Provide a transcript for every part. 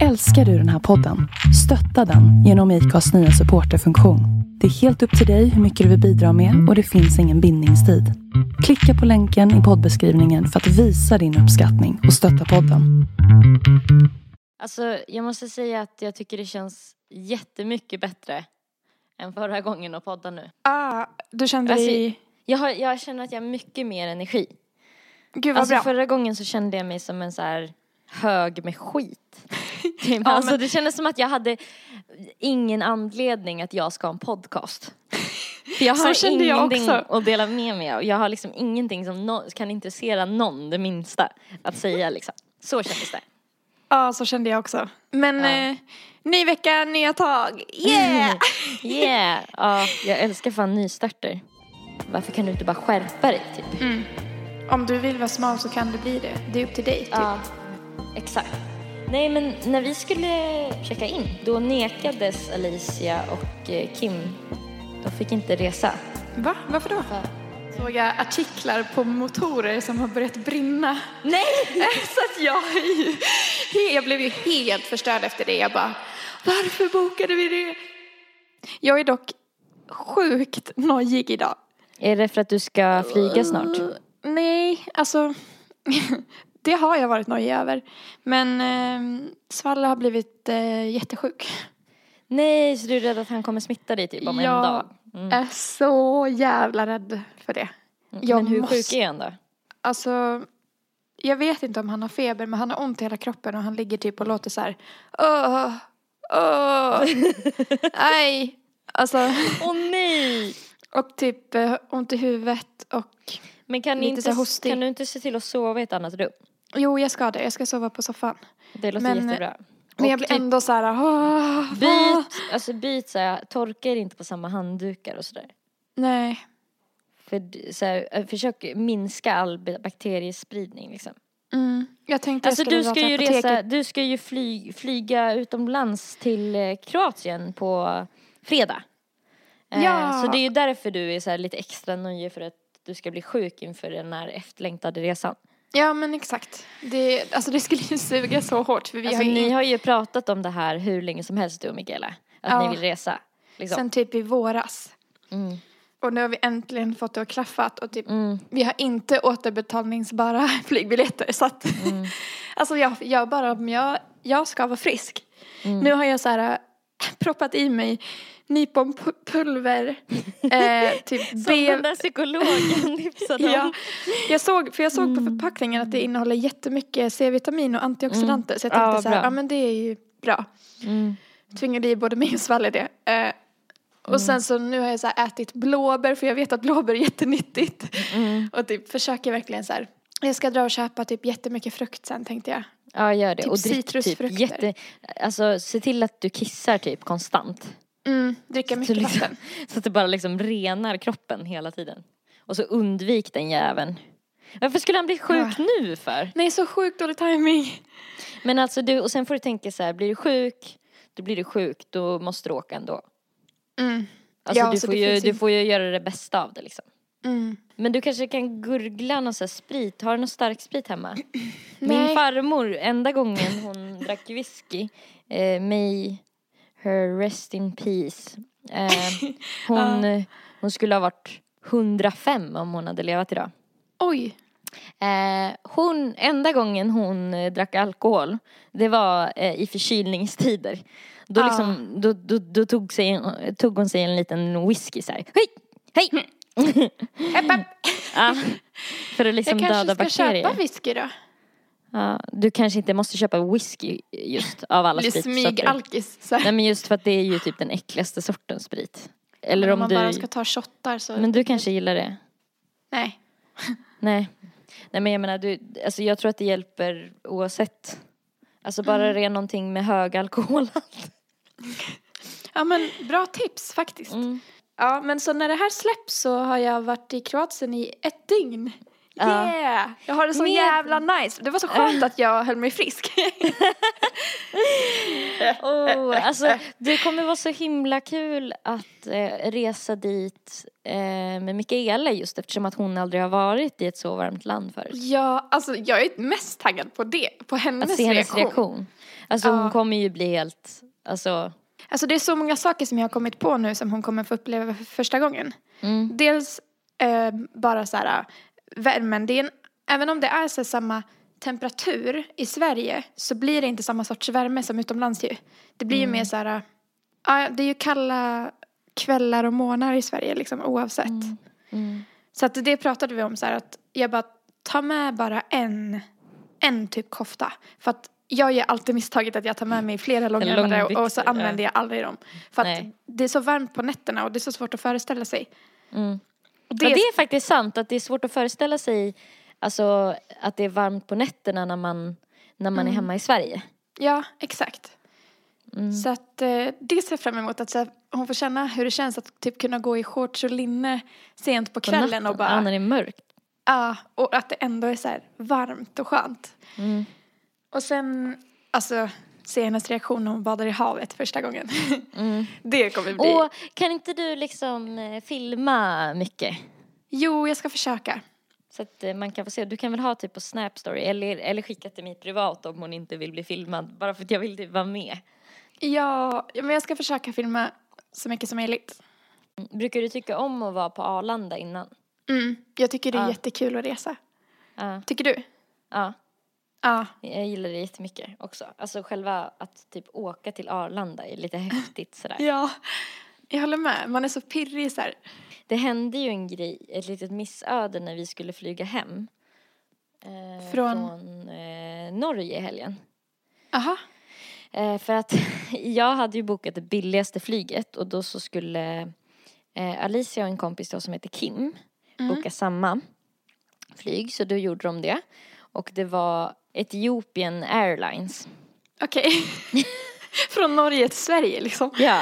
Älskar du den här podden? Stötta den genom IKAs nya supporterfunktion. Det är helt upp till dig hur mycket du vill bidra med och det finns ingen bindningstid. Klicka på länken i poddbeskrivningen för att visa din uppskattning och stötta podden. Alltså, jag måste säga att jag tycker det känns jättemycket bättre än förra gången att podda nu. Ah, du kände Alltså, dig... Jag, har, jag känner att jag har mycket mer energi. Gud vad Alltså bra. förra gången så kände jag mig som en så här hög med skit. Typ. Ja, alltså men- det kändes som att jag hade ingen anledning att jag ska ha en podcast. För jag Så har kände jag ingenting också. att dela med mig av. Jag har liksom ingenting som no- kan intressera någon det minsta att säga liksom. Så kändes det. Ja, så kände jag också. Men Ja. eh, ny vecka, nya tag. Yeah! Yeah! Ja, jag älskar fan nystarter. Varför kan du inte bara skärpa dig typ? Mm. Om du vill vara smal så kan du bli det. Det är upp till dig typ. Ja, exakt. Nej men när vi skulle checka in då nekades Alicia och eh, Kim. De fick inte resa. Va? Varför då? Såg jag artiklar på motorer som har börjat brinna. Nej! så att jag jag blev ju helt förstörd efter det. Jag bara, varför bokade vi det? Jag är dock sjukt nojig idag. Är det för att du ska flyga snart? Uh, nej, alltså det har jag varit nojig över. Men eh, Svalle har blivit eh, jättesjuk. Nej, så du är rädd att han kommer smitta dig typ om en Jag dag? Mm. är så jävla rädd för det. jag Men hur måste- sjuk är han då? Alltså, jag vet inte om han har feber men han har ont i hela kroppen och han ligger typ och låter så här. Åh, åh, nej. Alltså, Åh nej! och typ eh, ont i huvudet och Men kan, Lite inte, kan du inte se till att sova i ett annat rum? Jo jag ska det, jag ska sova på soffan. Det låter Men, eh, jättebra. Men jag blir typ ändå så här. Byt, alltså byt så här, torka er inte på samma handdukar och sådär. Nej, För så här, eh, försök minska all bakteriespridning liksom. mm. jag tänkte Alltså jag du ska ju apoteket. resa, du ska ju fly, flyga utomlands till eh, Kroatien på fredag. Eh, Ja. Så det är ju därför du är så lite extra nöjd för att du ska bli sjuk inför den här efterlängtade resan. Ja men exakt. Det, alltså det skulle ju suga så hårt för vi Alltså har ju ni har ju pratat om det här hur länge som helst du och Miguela. Att Ja. ni vill resa. Liksom. sen typ i våras. Mm. Och nu har vi äntligen fått det att klaffat och typ Mm. vi har inte återbetalningsbara flygbiljetter så att Mm. alltså jag, jag bara jag, jag ska vara frisk. Mm. Nu har jag så här äh, proppat i mig nyponpulver, eh, typ Som B, den där psykologen tipsade om. Ja, jag såg, för jag såg Mm. på förpackningen att det innehåller jättemycket C-vitamin och antioxidanter så jag tänkte Ja, så här, ja men det är ju bra. Mm. Tvingade i både mig och Svalle det. Eh, och sen så nu har jag så här ätit blåbär för jag vet att blåbär är jättenyttigt. Mm. Och typ försöker verkligen så här, jag ska dra och köpa typ jättemycket frukt sen tänkte jag. Ja, gör det. Typ och drick typ citrusfrukter. jätte... Alltså se till att du kissar typ konstant. Mm, dricka Så mycket liksom- vatten. Så att det bara liksom renar kroppen hela tiden. Och så undvik den jäveln. Varför skulle han bli sjuk nu för? Nej så sjukt dålig timing. Men alltså du, och sen får du tänka så här, blir du sjuk, då blir du sjuk, då måste du åka ändå. Mm. Alltså Ja, du, får ju, du får ju göra det bästa av det liksom. Mm. Men du kanske kan gurgla någon sån här sprit, har du någon stark sprit hemma? Min farmor, enda gången hon drack whisky, eh, may her rest in peace. Eh, hon, eh, hon skulle ha varit 105 om hon hade levat idag. Oj. Eh, hon, enda gången hon eh, drack alkohol, det var eh, i förkylningstider. Då, Ah. liksom, då, då, då tog, sig, tog hon sig en liten whisky så här. Hej! Hej! Hepp. ja, för att liksom Jag kanske döda ska bakterier. köpa whisky då. Ja, du kanske inte måste köpa whisky just av alla spritsorter. smygalkis. Nej men just för att det är ju typ den äckligaste sortens sprit. Eller om om man du, bara ska ta shottar så. men du kanske gillar det? Nej. Nej. Nej men jag menar du, alltså jag tror att det hjälper oavsett. Alltså bara Mm. det är någonting med hög alkoholhalt. Ja men bra tips faktiskt. Mm. Ja men så när det här släpps så har jag varit i Kroatien i ett dygn. Yeah! Jag har det så Med- jävla nice. Det var så skönt att jag höll mig frisk. Oh, alltså det kommer vara så himla kul att eh, resa dit eh, med Mikaela just eftersom att hon aldrig har varit i ett så varmt land förut. ja, alltså jag är mest taggad på det. På hennes, Att se hennes reaktion. reaktion. Alltså Ja. hon kommer ju bli helt, alltså, Alltså det är så många saker som jag har kommit på nu som hon kommer få uppleva för första gången. mm, Dels eh, bara så här värmen. Det är en, även om det är så samma temperatur i Sverige så blir det inte samma sorts värme som utomlands ju. Det blir ju mer så här, ja det är ju kalla kvällar och morgnar i Sverige liksom oavsett. mm, Så att det pratade vi om så här att jag bara ta med bara en, en typ kofta. För att jag gör alltid misstaget att jag tar med mig flera långärmade och, och så använder jag aldrig dem. För att Nej. det är så varmt på nätterna och det är så svårt att föreställa sig. mm. Det, ja, det är faktiskt sant att det är svårt att föreställa sig alltså, att det är varmt på nätterna när man, när man är hemma i Sverige. Ja, exakt. Mm. Så att eh, det ser jag fram emot att så här, hon får känna hur det känns att typ kunna gå i shorts och linne sent på På kvällen natten, och bara, Ja, ja, när det är mörkt. och att det ändå är så varmt och skönt. Mm. Och sen, alltså, se hennes reaktion när hon badar i havet första gången. Mm. det kommer bli. Och kan inte du liksom eh, filma mycket? Jo, jag ska försöka. Så att eh, man kan få se. Du kan väl ha typ på Snapstory eller, eller skicka till mig privat om hon inte vill bli filmad. Bara för att jag vill typ vara med. Ja, ja, men jag ska försöka filma så mycket som möjligt. Brukar du tycka om att vara på Arlanda innan? Mm, jag tycker det är Ja. jättekul att resa. Ja. Tycker du? Ja, Ja. jag gillar det jättemycket också. Alltså själva att typ åka till Arlanda är lite häftigt sådär. Ja, jag håller med. Man är så pirrig så här. Det hände ju en grej, ett litet missöde när vi skulle flyga hem. Eh, Från? från eh, Norge i helgen. Aha. Eh, för att jag hade ju bokat det billigaste flyget och då så skulle eh, Alicia och en kompis då som heter Kim boka samma flyg. Så då gjorde de det. Och det var Ethiopian Airlines. Okej. Från Norge till Sverige liksom. Ja.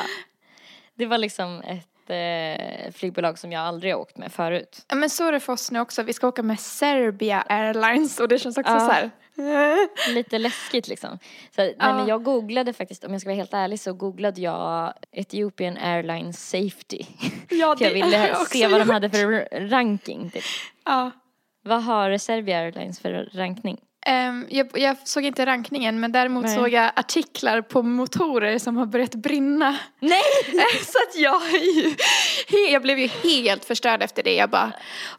Det var liksom ett eh, flygbolag som jag aldrig åkt med förut. Ja, men så är det för oss nu också. Vi ska åka med Serbia Airlines och det känns också Ja. så här. Lite läskigt liksom. Så, nej, Ja. men jag googlade faktiskt, om jag ska vara helt ärlig så googlade jag Ethiopian Airlines Safety. Ja, jag det ville jag också se vad de hade för ranking. Typ. Ja. Vad har Serbia Airlines för rankning? Ehm, jag, jag såg inte rankningen men däremot Nej. såg jag artiklar på motorer som har börjat brinna. Nej! så att jag ju, jag blev ju helt förstörd efter det. Jag bara,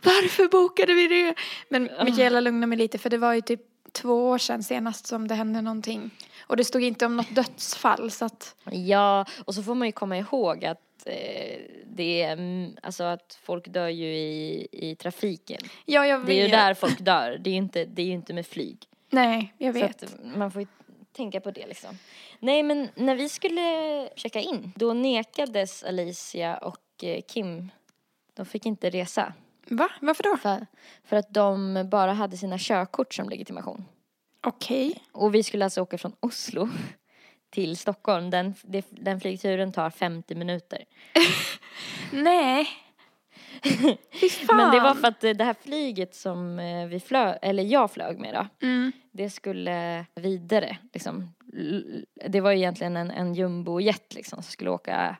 varför bokade vi det? Men Mikaela lugnade mig lite för det var ju typ två år sedan senast som det hände någonting. Och det stod inte om något dödsfall så att, Ja, och så får man ju komma ihåg att eh, det är, mm, alltså att folk dör ju i, i trafiken. ja jag vet. Det är ju där folk dör, det är ju inte, det är inte med flyg. Nej, jag Så vet. att man får ju tänka på det liksom. Nej men när vi skulle checka in, då nekades Alicia och eh, Kim, de fick inte resa. Va? Varför då? För, för att de bara hade sina körkort som legitimation. Okej. Och vi skulle alltså åka från Oslo till Stockholm. Den, den flygturen tar 50 minuter. Nej. Men det var för att eh, det här flyget som eh, vi flög, eller jag flög med då, Mm. det skulle vidare liksom. Det var egentligen en, en jumbojet liksom som skulle åka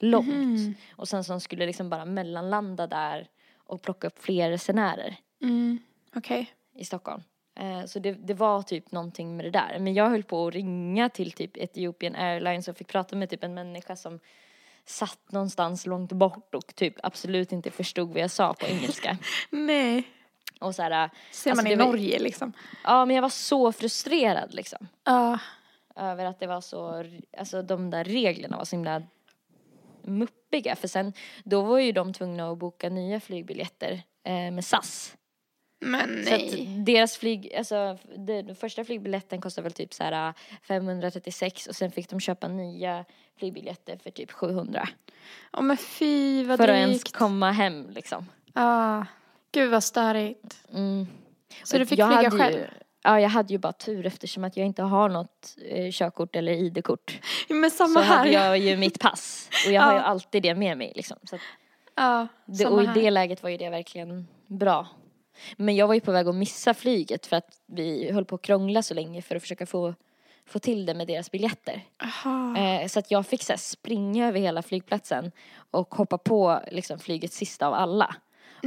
långt. Mhm. Och sen som skulle liksom bara mellanlanda där och plocka upp fler resenärer Mm. Okej. i Stockholm. Eh, Så det, det var typ någonting med det där. Men jag höll på att ringa till typ Ethiopian Airlines och fick prata med typ en människa som satt någonstans långt bort och typ absolut inte förstod vad jag sa på engelska. Nej. Och så här, Ser Alltså, man i var- Norge liksom. ja men jag var så frustrerad liksom. Ja. Över att det var så, alltså de där reglerna var så himla muppiga. För sen, då var ju de tvungna att boka nya flygbiljetter eh, med SAS. Men Så att nej. deras flyg, alltså den första flygbiljetten kostade väl typ så här äh, 536 och sen fick de köpa nya flygbiljetter för typ 700. Åh men fy vad för att ens drygt. komma hem liksom. Ja. Gud vad störigt. Mm. Så du fick Jag flyga själv? Ju, ja, jag hade ju bara tur eftersom att jag inte har något eh, körkort eller ID-kort. Men samma Så här. hade jag ju mitt pass och jag har ju Ja. alltid det med mig liksom. Så att Ja, det, samma och i här. det läget var ju det verkligen bra. Men jag var ju på väg att missa flyget för att vi höll på att krångla så länge för att försöka få, få till det med deras biljetter. Eh, så att jag fick så här, springa över hela flygplatsen och hoppa på liksom, flygets sista av alla.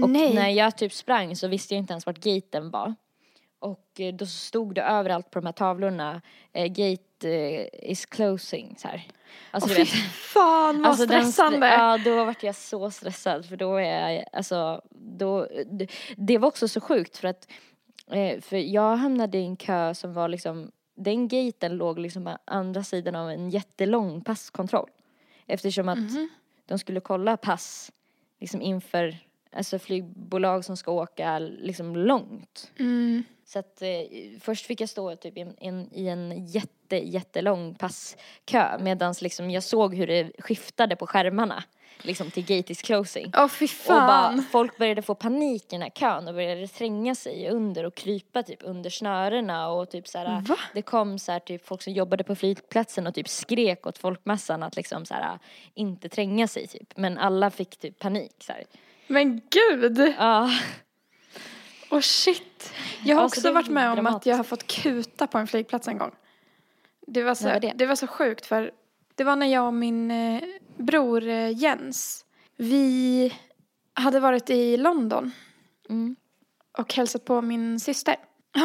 Och Nej. när jag typ sprang så visste jag inte ens vart gaten var. Och eh, då stod det överallt på de här tavlorna, eh, gate eh, is closing så här. Alltså Åh du fy fan vad Alltså, den stre- stressande. Ja, då vart jag så stressad för då är jag, alltså, då, det, det var också så sjukt för att, för jag hamnade i en kö som var liksom, den gaten låg liksom på andra sidan av en jättelång passkontroll. Eftersom att Mhm. de skulle kolla pass liksom inför, alltså flygbolag som ska åka liksom långt. Mm. Så att eh, först fick jag stå typ i en, i en jätte, jättelång passkö medan liksom jag såg hur det skiftade på skärmarna. Liksom till gate is closing. Åh fy Och fan. bara, folk började få panik i den här kön och började tränga sig under och krypa typ under snörena och typ så här, Va? Det kom så här typ folk som jobbade på flygplatsen och typ skrek åt folkmassan att liksom så här inte tränga sig typ. Men alla fick typ panik så här. Men gud. Ja. Åh shit. Jag har Alltså, också varit med om att jag har fått kuta på en flygplats en gång. Det var så, var det? det? var så sjukt för det var när jag och min eh, bror eh, Jens, vi hade varit i London Mm. och hälsat på min syster.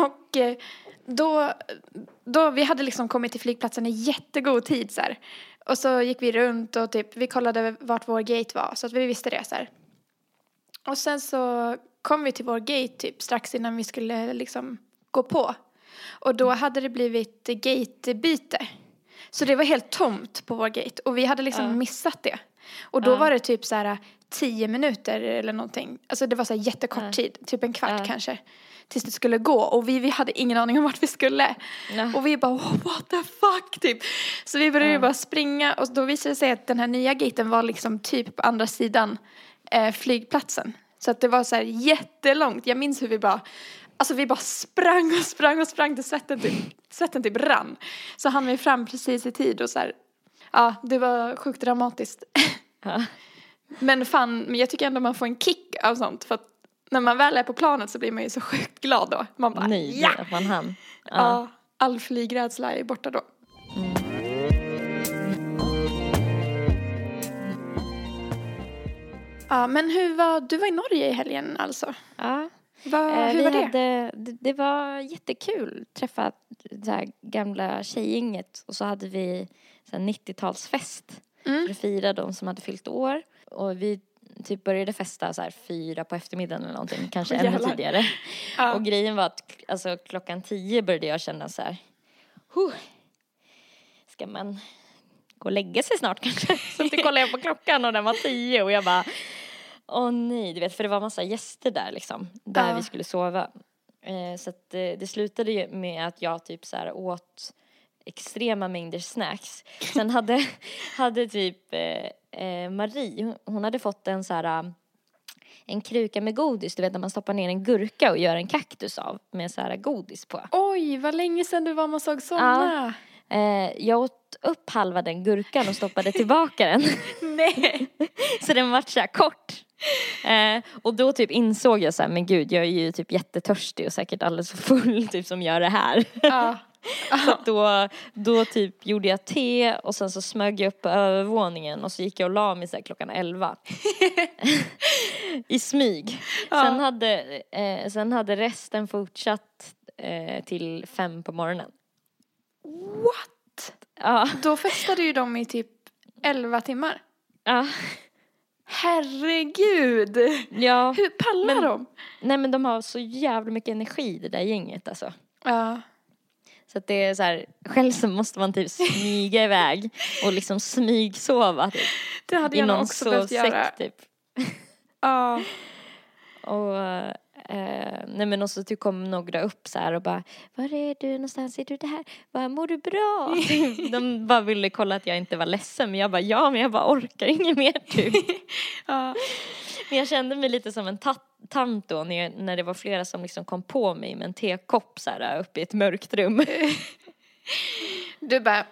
Och eh, då, då, vi hade liksom kommit till flygplatsen i jättegod tid så här. Och så gick vi runt och typ, vi kollade vart vår gate var så att vi visste det så här. Och sen så kom vi till vår gate typ strax innan vi skulle liksom gå på. Och då hade det blivit gatebyte. Så det var helt tomt på vår gate och vi hade liksom Ja. missat det. Och då Ja. var det typ så här tio minuter eller någonting. Alltså det var så här jättekort Ja. tid, typ en kvart kanske. Tills det skulle gå och vi, vi hade ingen aning om vart vi skulle. Och vi bara oh, what the fuck typ. Så vi började Ja. bara springa och då visade det sig att den här nya gaten var liksom typ på andra sidan eh, flygplatsen. Så att det var så här jättelångt. Jag minns hur vi bara, alltså vi bara sprang och sprang och sprang till svetten typ, svetten typ rann. Så hann vi fram precis i tid och så här, ja det var sjukt dramatiskt. Ja. Men fan, men jag tycker ändå man får en kick av sånt för att när man väl är på planet så blir man ju så sjukt glad då. Man bara Nöjd ja! att man hann. Ja. Ja, all flygrädsla är borta då. Ja, men hur var, du var i Norge i helgen alltså? ja. Va, Eh, hur var det? Hade, det? Det var jättekul. Träffa det här gamla tjejgänget och så hade vi så här 90-talsfest Mm. för att fira de som hade fyllt år. Och vi typ började festa så här fyra på eftermiddagen eller någonting, kanske Åh, ännu tidigare. Ja. Och grejen var att alltså, klockan tio började jag känna så här, huh, ska man gå och lägga sig snart kanske? Så att kollade jag på klockan och den var tio och jag bara, åh nej, du vet för det var massa gäster där liksom, där Ja. vi skulle sova. Eh, så att eh, det slutade ju med att jag typ så här åt extrema mängder snacks. Sen hade, hade typ eh, eh, Marie, hon- hade fått en så här eh, en kruka med godis, du vet när man stoppar ner en gurka och gör en kaktus av med så här godis på. Oj, vad länge sedan du var man såg sådana. Eh, jag åt upp halva den gurkan och stoppade tillbaka den. Nej. så den vart så kort. Eh, och då typ insåg jag så här, men gud jag är ju typ jättetörstig och säkert alldeles för full typ som gör det här. Ja. Så då, då typ gjorde jag te och sen så smög jag upp på övervåningen och så gick jag och la mig så klockan elva. I smyg. Ja. Sen, hade, eh, sen hade resten fortsatt eh, till fem på morgonen. What? Ja, Då festade ju de i typ 11 timmar. ja, Herregud! ja. Hur pallar Men- de? Nej men de har så jävla mycket energi det där gänget alltså. Ja. Så att det är så här, själv så måste man typ smyga iväg och liksom smygsova typ. Det hade jag nog också behövt göra. typ. Ja. Och, eh, nej men och så typ kom några upp så här och bara Var är du någonstans? Är du där? Bara, Mår du bra? Typ. De bara ville kolla att jag inte var ledsen men jag bara ja men jag bara orkar inget mer typ. ja. Men jag kände mig lite som en ta- tant då när, jag, när det var flera som liksom kom på mig med en tekopp så här uppe i ett mörkt rum. Du bara,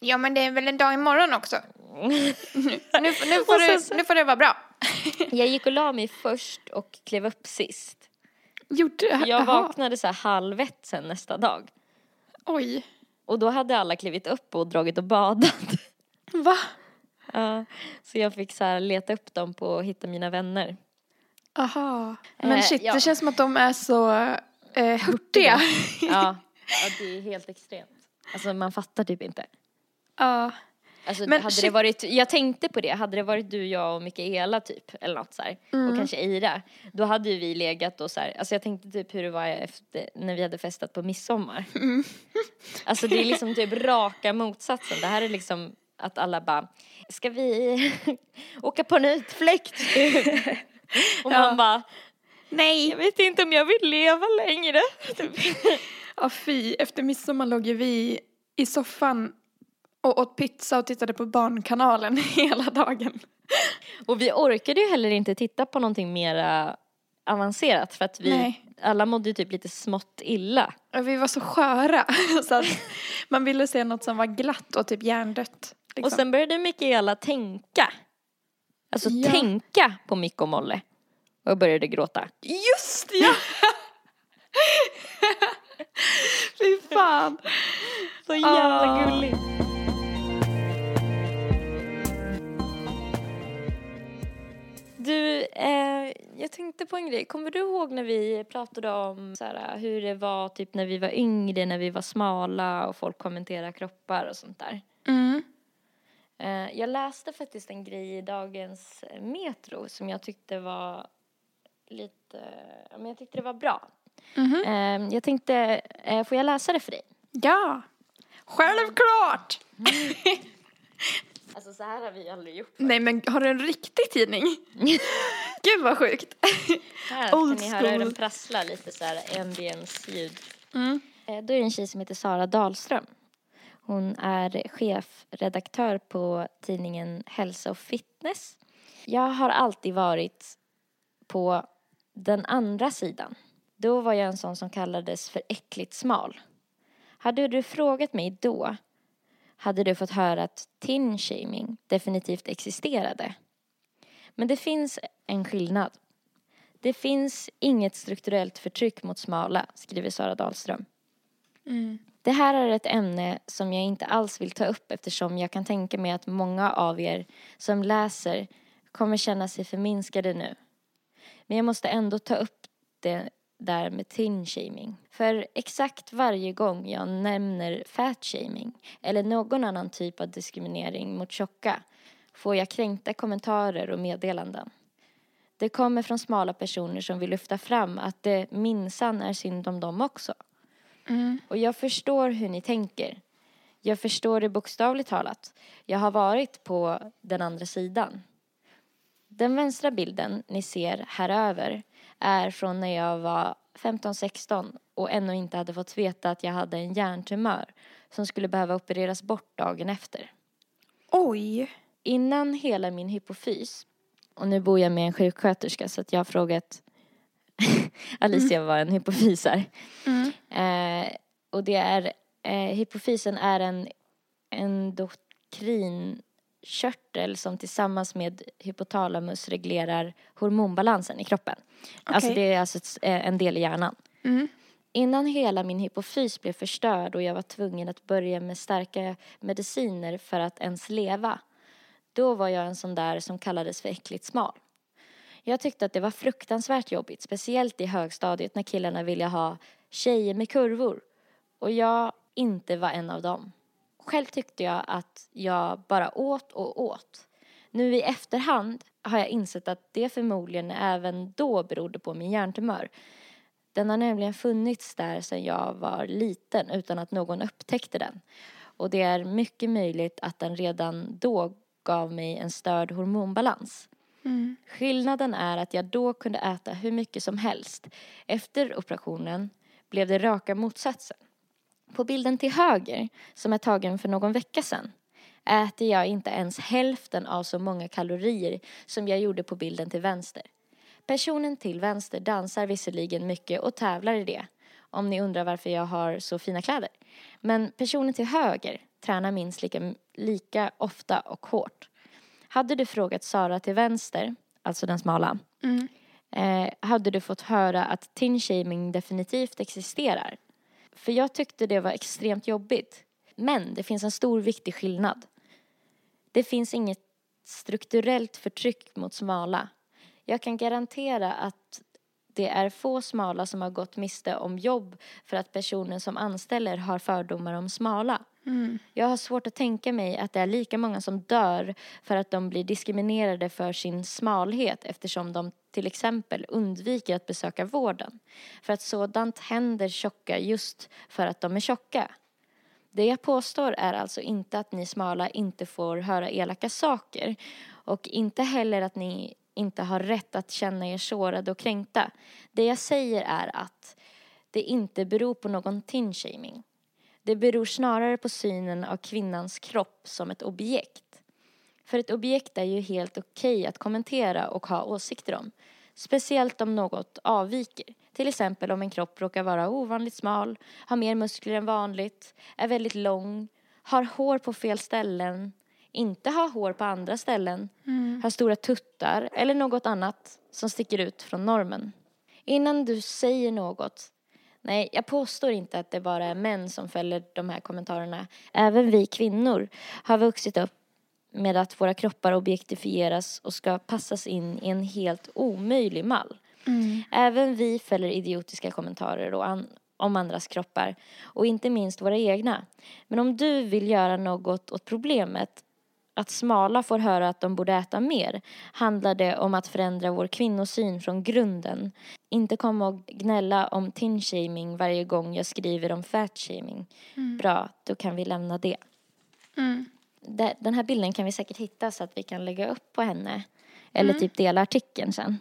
ja men det är väl en dag imorgon också. Nu, nu, nu, får, du, nu får det vara bra. Jag gick och la mig först och klev upp sist. Gjorde Jag vaknade så här halv ett sen nästa dag. Oj. Och då hade alla klivit upp och dragit och badat. Va? Ja, så jag fick så här leta upp dem på att hitta mina vänner. Aha. Men Eh, shit, ja. det känns som att de är så eh, hurtiga. Ja, ja, det är helt extremt. Alltså man fattar typ inte. Ja. Alltså, Men hade det varit, jag tänkte på det, hade det varit du, jag och Mikaela typ, eller något så här, Mm. och kanske Eira, då hade ju vi legat och så här, alltså jag tänkte typ hur det var efter, när vi hade festat på midsommar. Mm. Alltså det är liksom typ raka motsatsen, det här är liksom att alla bara, ska vi åka på en utflykt? och man Ja. bara, Nej. jag vet inte om jag vill leva längre. Ja fy, efter midsommar låg ju vi i soffan och åt pizza och tittade på Barnkanalen hela dagen. Och vi orkade ju heller inte titta på någonting mera avancerat för att vi Nej. alla mådde ju typ lite smått illa. Och vi var så sköra så att man ville se något som var glatt och typ hjärndött. Liksom. Och sen började Mikaela tänka. Alltså Ja. tänka på Mick och Molle. Och började gråta. Just ja! Fy fan. Så jävla gulligt. Tänkte på en grej. Kommer du ihåg när vi pratade om så här, hur det var typ när vi var yngre, när vi var smala och folk kommenterade kroppar och sånt där? Mm. Eh, jag läste faktiskt en grej i dagens Metro som jag tyckte var lite, men jag tyckte det var bra. Eh, jag tänkte, eh, får jag läsa det för dig? Ja. Självklart! Alltså så här har vi aldrig gjort. Nej men har du en riktig tidning? Gud vad sjukt. Här Old kan ni höra hur den prasslar lite så här ambience-ljud. Mm. Eh, Då är det en tjej som heter Sara Dahlström. Hon är chefredaktör på tidningen Hälsa och fitness. Jag har alltid varit på den andra sidan. Då var jag en sån som kallades för äckligt smal. Hade du frågat mig då hade du fått höra att tin-shaming definitivt existerade. Men det finns en skillnad. Det finns inget strukturellt förtryck mot smala, skriver Sara Dahlström. Mm. Det här är ett ämne som jag inte alls vill ta upp eftersom jag kan tänka mig att många av er som läser kommer känna sig förminskade nu. Men jag måste ändå ta upp det där med tin-shaming. För exakt varje gång jag nämner fat-shaming eller någon annan typ av diskriminering mot tjocka får jag kränkta kommentarer och meddelanden. Det kommer från smala personer som vill lyfta fram att det minsann är synd om dem också. Mm. Och jag förstår hur ni tänker. Jag förstår det bokstavligt talat. Jag har varit på den andra sidan. Den vänstra bilden ni ser här över är från när jag var 15-16 och ännu inte hade fått veta att jag hade en hjärntumör som skulle behöva opereras bort dagen efter. Oj. Innan hela min hypofys, och nu bor jag med en sjuksköterska så att jag har frågat Alicia vad en hypofys är. Mm. Eh, och det är, eh, hypofysen är en endokrinkörtel som tillsammans med hypotalamus reglerar hormonbalansen i kroppen. Alltså Okej. det är alltså ett, eh, en del i hjärnan. Mm. Innan hela min hypofys blev förstörd och jag var tvungen att börja med starka mediciner för att ens leva, då var jag en sån där som kallades för äckligt smal. Jag tyckte att det var fruktansvärt jobbigt, speciellt i högstadiet när killarna ville ha tjejer med kurvor och jag inte var en av dem. Själv tyckte jag att jag bara åt och åt. Nu i efterhand har jag insett att det förmodligen även då berodde på min hjärntumör. Den har nämligen funnits där sedan jag var liten utan att någon upptäckte den. Och det är mycket möjligt att den redan då gav mig en störd hormonbalans. Mm. Skillnaden är att jag då kunde äta hur mycket som helst. Efter operationen blev det raka motsatsen. På bilden till höger, som är tagen för någon vecka sedan, äter jag inte ens hälften av så många kalorier som jag gjorde på bilden till vänster. Personen till vänster dansar visserligen mycket och tävlar i det, om ni undrar varför jag har så fina kläder. Men personen till höger tränar minst lika, lika ofta och hårt. Hade du frågat Sara till vänster, alltså den smala, Mm. eh, hade du fått höra att tin-shaming definitivt existerar. För jag tyckte det var extremt jobbigt. Men det finns en stor viktig skillnad. Det finns inget strukturellt förtryck mot smala. Jag kan garantera att det är få smala som har gått miste om jobb för att personen som anställer har fördomar om smala. Mm. Jag har svårt att tänka mig att det är lika många som dör för att de blir diskriminerade för sin smalhet eftersom de till exempel undviker att besöka vården. För att sådant händer tjocka just för att de är tjocka. Det jag påstår är alltså inte att ni smala inte får höra elaka saker och inte heller att ni inte har rätt att känna er sårade och kränkta. Det jag säger är att det inte beror på någon tinshaming. Det beror snarare på synen av kvinnans kropp som ett objekt. För ett objekt är ju helt okej att kommentera och ha åsikter om. Speciellt om något avviker. Till exempel om en kropp råkar vara ovanligt smal, har mer muskler än vanligt, är väldigt lång, har hår på fel ställen, inte har hår på andra ställen, har stora tuttar eller något annat som sticker ut från normen. Innan du säger något Nej, jag påstår inte att det bara är män som fäller de här kommentarerna. Även vi kvinnor har vuxit upp med att våra kroppar objektifieras och ska passas in i en helt omöjlig mall. Även vi fäller idiotiska kommentarer an- om andras kroppar och inte minst våra egna. Men om du vill göra något åt problemet att smala får höra att de borde äta mer handlar det om att förändra vår kvinnosyn från grunden. Inte komma och gnälla om tin-shaming varje gång jag skriver om fat-shaming. Bra, då kan vi lämna det. Det- Den här bilden kan vi säkert hitta så att vi kan lägga upp på henne. Eller typ dela artikeln sen.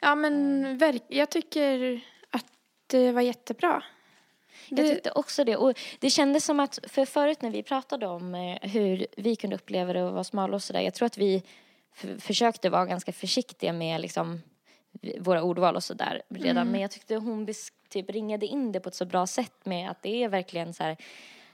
Ja men jag tycker att det var jättebra. Jag tyckte också det. Och det kändes som att, för förut när vi pratade om eh, hur vi kunde uppleva det och vara smala och sådär. Jag tror att vi försökte vara ganska försiktiga med liksom våra ordval och sådär redan. Men jag tyckte hon typ ringade in det på ett så bra sätt med att det är verkligen så här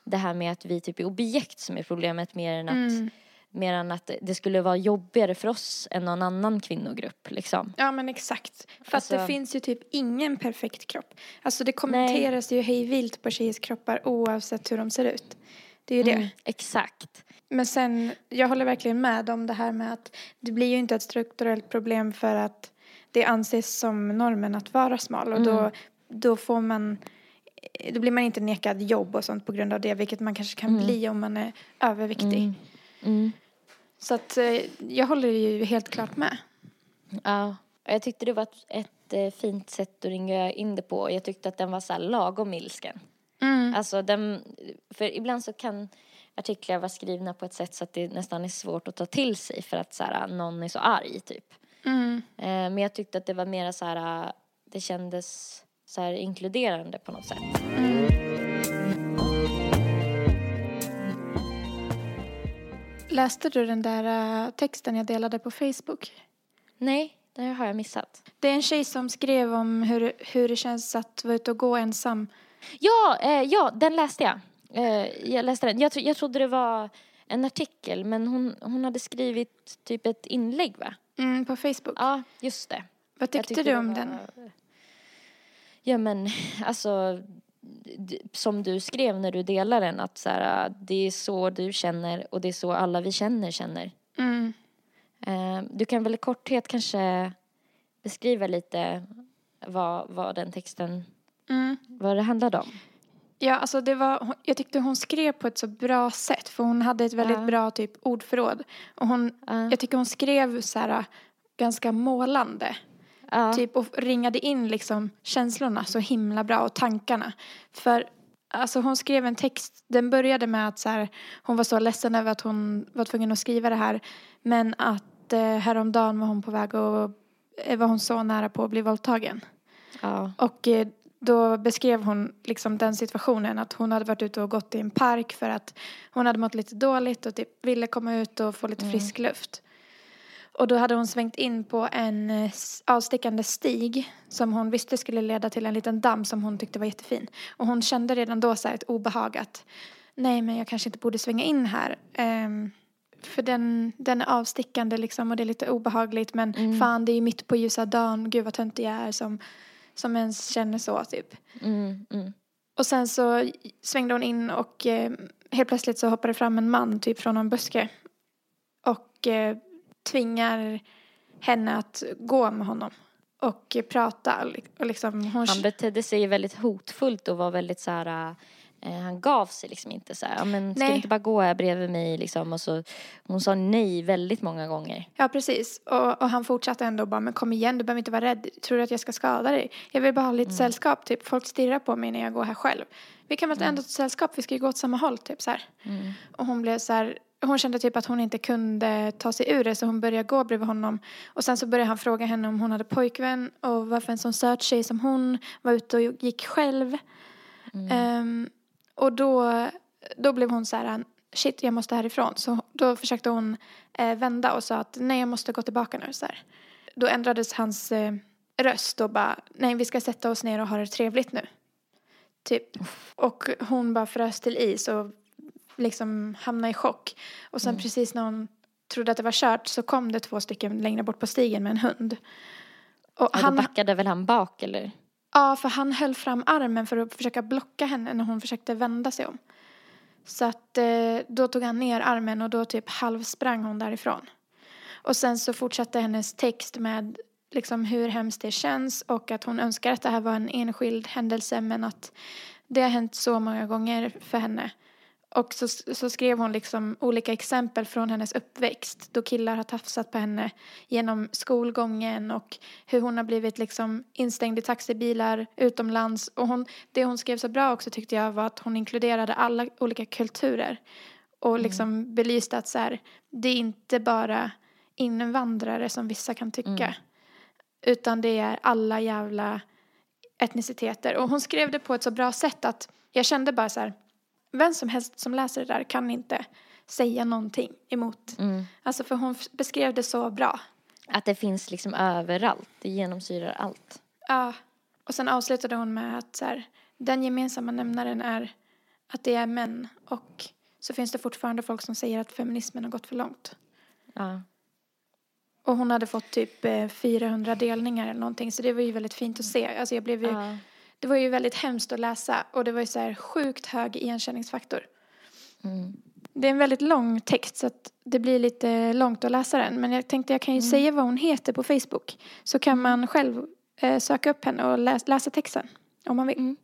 det här med att vi typ är objekt som är problemet mer än att mer än att det skulle vara jobbigare för oss än någon annan kvinnogrupp liksom. Ja men exakt. För Alltså- att det finns ju typ ingen perfekt kropp. Alltså det kommenteras ju hej vilt på tjejers kroppar oavsett hur de ser ut. Det är ju det. Mm, exakt. Men sen, jag håller verkligen med om det här med att det blir ju inte ett strukturellt problem för att det anses som normen att vara smal och då, då får man då blir man inte nekad jobb och sånt på grund av det, vilket man kanske kan bli om man är överviktig. Mm. Så att eh, jag håller ju helt klart med. Ja, jag tyckte det var ett, eh, fint sätt att ringa in det på. Jag tyckte att den var så här lagom ilsken. Alltså den, för ibland så kan artiklar vara skrivna på ett sätt så att det nästan är svårt att ta till sig för att så här, någon är så arg typ. Eh, men jag tyckte att det var mer så här, det kändes så här inkluderande på något sätt. Läste du den där eh, texten jag delade på Facebook? Nej, det har jag missat. Det är en tjej som skrev om hur, hur det känns att vara ute och gå ensam. Ja, eh, ja, den läste jag. Eh, jag läste den. Jag, tro, jag trodde det var en artikel, men hon, hon hade skrivit typ ett inlägg va? Mm, på Facebook. Ja, just det. Vad tyckte tyckte du om var- den? Ja men alltså som du skrev när du delade den att så här, det är så du känner och det är så alla vi känner känner. Mm. Eh, du kan väl i korthet kanske beskriva lite vad, vad den texten, Mm. vad det handlade om. Ja, alltså det var, jag tyckte hon skrev på ett så bra sätt för hon hade ett väldigt Ja. bra typ ordförråd. Och hon, Ja. jag tycker hon skrev så här ganska målande. Ja. Typ och ringade in liksom känslorna så himla bra och tankarna. För alltså hon skrev en text, den började med att så här, hon var så ledsen över att hon var tvungen att skriva det här. Men att eh, häromdagen var hon på väg och eh, var hon så nära på att bli våldtagen. ja. Och eh, då beskrev hon liksom den situationen att hon hade varit ute och gått i en park för att hon hade mått lite dåligt och typ ville komma ut och få lite frisk luft. Och då hade hon svängt in på en eh, avstickande stig som hon visste skulle leda till en liten damm som hon tyckte var jättefin. Och hon kände redan då så här ett obehag att nej men jag kanske inte borde svänga in här. Ehm, för den, den är avstickande liksom och det är lite obehagligt men fan det är ju mitt på ljusa dagen, gud vad töntig jag är som, som ens känner så typ. Mm, mm. Och sen så svängde hon in och eh, helt plötsligt så hoppade fram en man typ från en buske. Och eh, tvingar henne att gå med honom. och prata. Och liksom, hon... Han betedde sig väldigt hotfullt och var väldigt så här eh, han gav sig liksom inte så här, men ska Nej. inte bara gå här bredvid mig liksom och så hon sa nej väldigt många gånger. Ja, precis. Och, och han fortsatte ändå bara, men kom igen, du behöver inte vara rädd. Tror du att jag ska skada dig? Jag vill bara ha lite sällskap, typ. Folk stirrar på mig när jag går här själv. Vi kan väl ändå ta sällskap, vi ska ju gå åt samma håll, typ så här. Och hon blev så här, hon kände typ att hon inte kunde ta sig ur det så hon började gå bredvid honom. Och sen så började han fråga henne om hon hade pojkvän och varför en sån söt tjej som hon var ute och gick själv. Ehm, och då, då blev hon så här, shit jag måste härifrån. Så då försökte hon eh, vända och sa att nej jag måste gå tillbaka nu. Så här. Då ändrades hans eh, röst och bara, nej vi ska sätta oss ner och ha det trevligt nu. Typ. Och hon bara frös till is och liksom hamnade i chock. Och sen precis när hon trodde att det var kört så kom det två stycken längre bort på stigen med en hund. Och Och han, då backade väl han bak eller? ja, för han höll fram armen för att försöka blocka henne när hon försökte vända sig om. Så att eh, då tog han ner armen och då typ halvsprang hon därifrån. Och sen så fortsatte hennes text med liksom hur hemskt det känns och att hon önskar att det här var en enskild händelse men att det har hänt så många gånger för henne. Och så, så skrev hon liksom olika exempel från hennes uppväxt då killar har tafsat på henne genom skolgången och hur hon har blivit liksom instängd i taxibilar utomlands. Och hon, det hon skrev så bra också tyckte jag var att hon inkluderade alla olika kulturer och liksom belyste att så här, det är inte bara invandrare som vissa kan tycka utan det är alla jävla etniciteter. Och hon skrev det på ett så bra sätt att jag kände bara så här, vem som helst som läser det där kan inte säga någonting emot. Mm. Alltså för hon beskrev det så bra. Att det finns liksom överallt, det genomsyrar allt. Ja. Och sen avslutade hon med att så här, den gemensamma nämnaren är att det är män och så finns det fortfarande folk som säger att feminismen har gått för långt. Ja. Och hon hade fått typ eh, 400 delningar eller någonting så det var ju väldigt fint att se. Alltså jag blev ju, Ja. Det var ju väldigt hemskt att läsa och det var ju så här sjukt hög igenkänningsfaktor. Mm. Det är en väldigt lång text så att det blir lite långt att läsa den. Men jag tänkte jag kan ju Mm. säga vad hon heter på Facebook. Så kan man själv eh, söka upp henne och läs, läsa texten. Om man vill. Mm.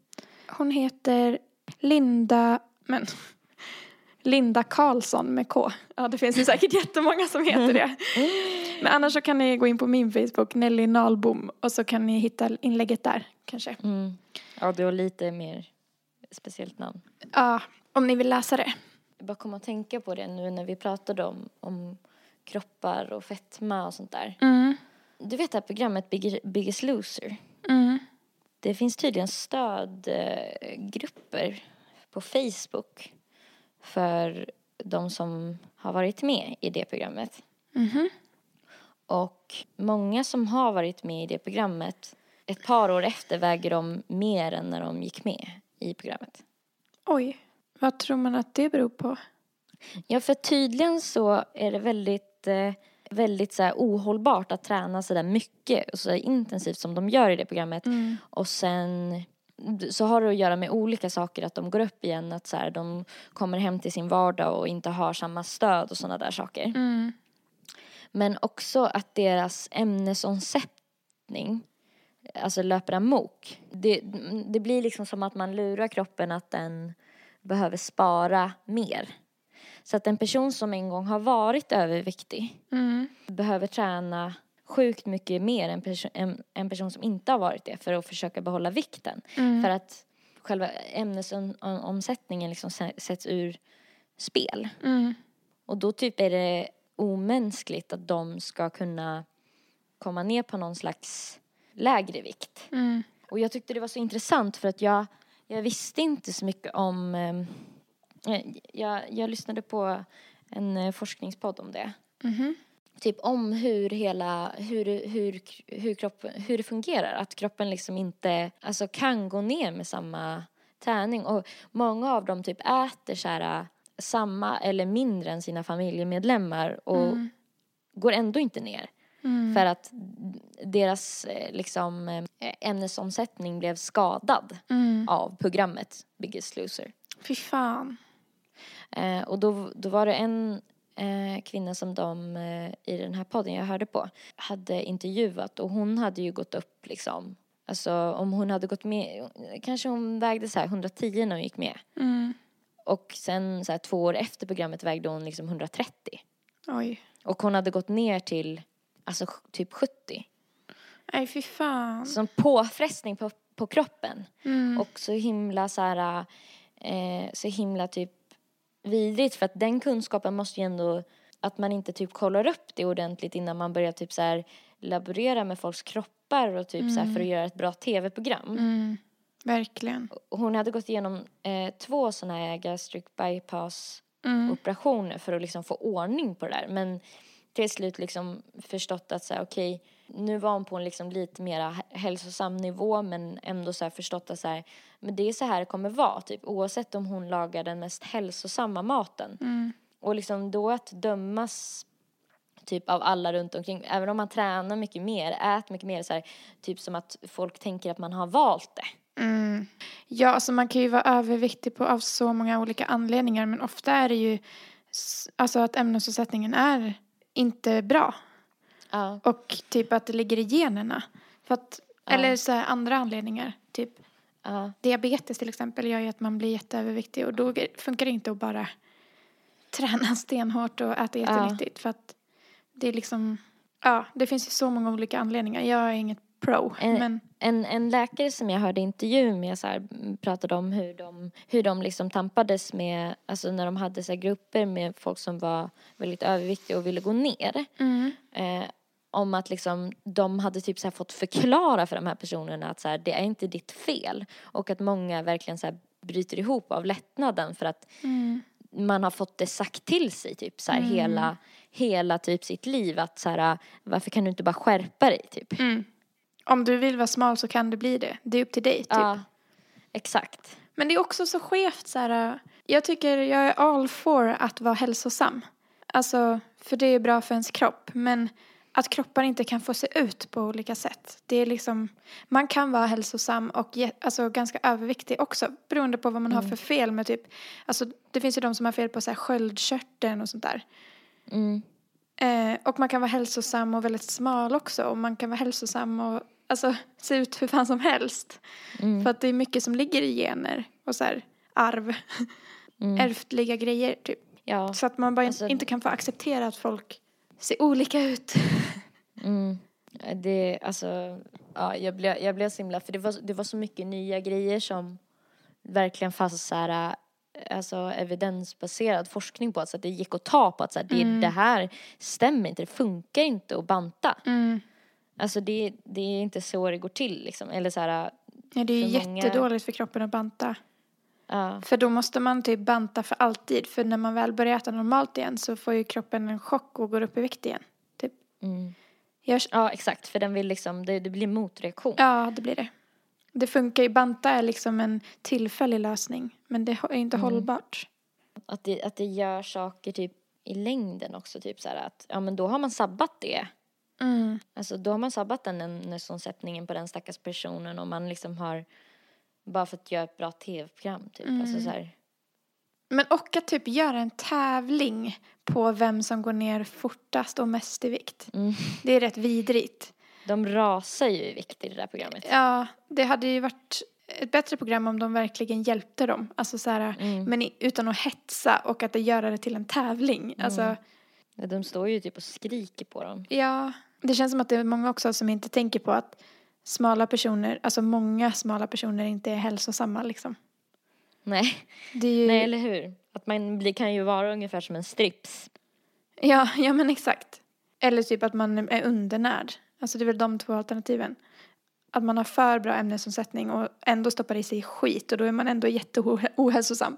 Hon heter Linda, men Linda Karlsson med K. Ja det finns ju säkert jättemånga som heter det. Men annars så kan ni gå in på min Facebook, Nelly Nalbom. Och så kan ni hitta inlägget där kanske. Mm. Ja, du har lite mer speciellt namn. Ja, om ni vill läsa det. Jag bara kom att tänka på det nu när vi pratade om, om kroppar och fetma och sånt där. Mm. Du vet det här programmet Big, Biggest Loser? Mm. Det finns tydligen stödgrupper på Facebook för de som har varit med i det programmet. Mhm. Och många som har varit med i det programmet, ett par år efter väger de mer än när de gick med i programmet. Oj, vad tror man att det beror på? Ja, för tydligen så är det väldigt, eh, väldigt så ohållbart att träna så där mycket och så intensivt som de gör i det programmet. Och sen så har det att göra med olika saker, att de går upp igen, att så här, de kommer hem till sin vardag och inte har samma stöd och sådana där saker. Mm. Men också att deras ämnesomsättning alltså löper amok. Det, det blir liksom som att man lurar kroppen att den behöver spara mer. Så att en person som en gång har varit överviktig Mm. behöver träna sjukt mycket mer än perso- en, en person som inte har varit det för att försöka behålla vikten. Mm. För att själva ämnesomsättningen liksom sä- sätts ur spel. Mm. Och då typ är det omänskligt att de ska kunna komma ner på någon slags lägre vikt. Mm. Och jag tyckte det var så intressant för att jag, jag visste inte så mycket om... ehm, jag, jag, lyssnade på en eh, forskningspodd om det. Mhm. Typ om hur hela, hur, hur, hur, kroppen, hur det fungerar. Att kroppen liksom inte alltså, kan gå ner med samma träning. Och många av dem typ äter så här, samma eller mindre än sina familjemedlemmar och går ändå inte ner. Mm. För att deras eh, liksom, eh, ämnesomsättning blev skadad Mm. av programmet Biggest Loser. Fy fan. Eh, och då, då var det en eh, kvinna som de eh, i den här podden jag hörde på hade intervjuat och hon hade ju gått upp liksom Alltså om hon hade gått med, kanske hon vägde så här 110 när hon gick med. Mm. Och sen så här två år efter programmet vägde hon liksom 130. Oj. Och hon hade gått ner till alltså typ 70. Nej, fy fan. Som påfrestning på, på kroppen. Mm. Och så himla så här, eh, så himla typ vidrigt för att den kunskapen måste ju ändå, att man inte typ kollar upp det ordentligt innan man börjar typ så här laborera med folks kroppar och typ så här för att göra ett bra tv-program. Mm. Verkligen. Hon hade gått igenom eh, två sådana här gastric bypass Mm. operationer för att liksom få ordning på det där. Men till slut liksom förstått att så här, okej, nu var hon på en liksom lite mer hälsosam nivå men ändå så förstått att så här, men det är så här det kommer vara typ oavsett om hon lagar den mest hälsosamma maten. Mm. Och liksom då att dömas typ av alla runt omkring, även om man tränar mycket mer, äter mycket mer så här, typ som att folk tänker att man har valt det. Mm. Ja, alltså man kan ju vara överviktig på, av så många olika anledningar men ofta är det ju alltså att ämnesomsättningen är inte bra. Ja. Och typ att det ligger i generna. För att, Ja. Eller så här andra anledningar. Typ Ja. diabetes till exempel gör ju att man blir jätteöverviktig och då funkar det inte att bara träna stenhårt och äta jättenyttigt. För att det är liksom, ja, det finns ju så många olika anledningar. Jag är inget pro, Eh, men En, en läkare som jag hörde intervju med så här, pratade om hur de, hur de liksom tampades med, alltså när de hade så grupper med folk som var väldigt överviktiga och ville gå ner. mm, Eh, om att liksom de hade typ så fått förklara för de här personerna att så här, det är inte ditt fel. Och att många verkligen så här bryter ihop av lättnaden för att mm, man har fått det sagt till sig typ så här Mm. hela, hela typ sitt liv att så här, varför kan du inte bara skärpa dig typ. mm. Om du vill vara smal så kan du bli det. Det är upp till dig typ. Ja, exakt. Men det är också så skevt så här. Jag tycker jag är all for att vara hälsosam. Alltså, för det är bra för ens kropp. Men att kroppar inte kan få se ut på olika sätt. Det är liksom, man kan vara hälsosam och ge, alltså, ganska överviktig också. Beroende på vad man har för fel med typ, alltså det finns ju de som har fel på så här sköldkörteln och sånt där. Mm. Eh, och man kan vara hälsosam och väldigt smal också. Och man kan vara hälsosam och alltså, se ut hur fan som helst. Mm. För att det är mycket som ligger i gener och så här arv. Mm. Ärftliga grejer typ. Ja. Så att man bara Alltså- inte kan få acceptera att folk ser olika ut. Mm. Det, alltså, ja, jag blev, jag blev så himla, för det var, det var så mycket nya grejer som verkligen fanns så här, alltså evidensbaserad forskning på, så att det gick att ta på att så här, det, Mm. det här stämmer inte, det funkar inte att banta. Mm. Alltså det, det är inte så det går till liksom, eller så här, Ja, det är För många- jättedåligt för kroppen att banta. ja, För då måste man typ banta för alltid. För när man väl börjar äta normalt igen så får ju kroppen en chock och går upp i vikt igen. Typ. mm. Jag, ja exakt, för den vill liksom, det, det blir motreaktion. ja, det blir det. Det funkar ju. Banta är liksom en tillfällig lösning. Men det är inte Mm. hållbart. Att det, att det gör saker typ i längden också, typ så här att, ja men då har man sabbat det. Mm. Alltså då har man sabbat den ämnesomsättningen på den stackars personen och man liksom har bara för att göra ett bra tv-program typ. Mm. Alltså så här, Men och att typ göra en tävling på vem som går ner fortast och mest i vikt. mm. Det är rätt vidrigt. De rasar ju i vikt i det där programmet. Ja, det hade ju varit ett bättre program om de verkligen hjälpte dem. Alltså så här, Mm. men utan att hetsa och att göra det till en tävling. Alltså, Mm. De står ju typ och skriker på dem. ja. Det känns som att det är många också som inte tänker på att smala personer, alltså många smala personer inte är hälsosamma liksom. Nej, ju, nej eller hur? Att man blir, kan ju vara ungefär som en strips. ja, ja men exakt. Eller typ att man är undernärd. Alltså det är väl de två alternativen. Att man har för bra ämnesomsättning och ändå stoppar i sig skit och då är man ändå jätteohälsosam.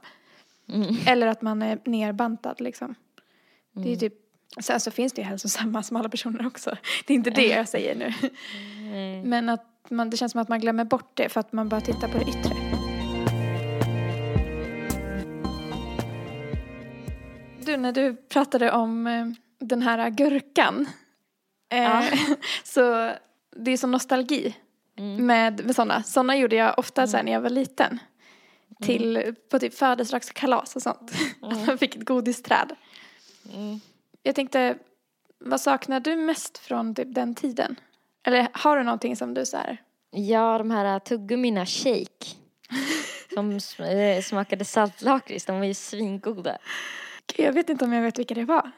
Mm. Eller att man är nerbantad liksom. Det är typ, sen så finns det ju hälsosamma smala personer också. Det är inte det jag säger nu. Nej. Men att man, det känns som att man glömmer bort det för att man bara tittar på det yttre. När du pratade om eh, den här gurkan. Eh, Ja. så det är som nostalgi Mm. med, med sådana. Sådana gjorde jag ofta sen när jag var liten. Till, på typ födelsedagskalas och sånt. Mm. Jag fick ett godisträd. Mm. jag tänkte, vad saknar du mest från typ den tiden? Eller har du någonting som du så här, Ja, de här tuggummina shake. Som eh, smakade saltlakrits, de var ju svingoda. Jag vet inte om jag vet vilka det var.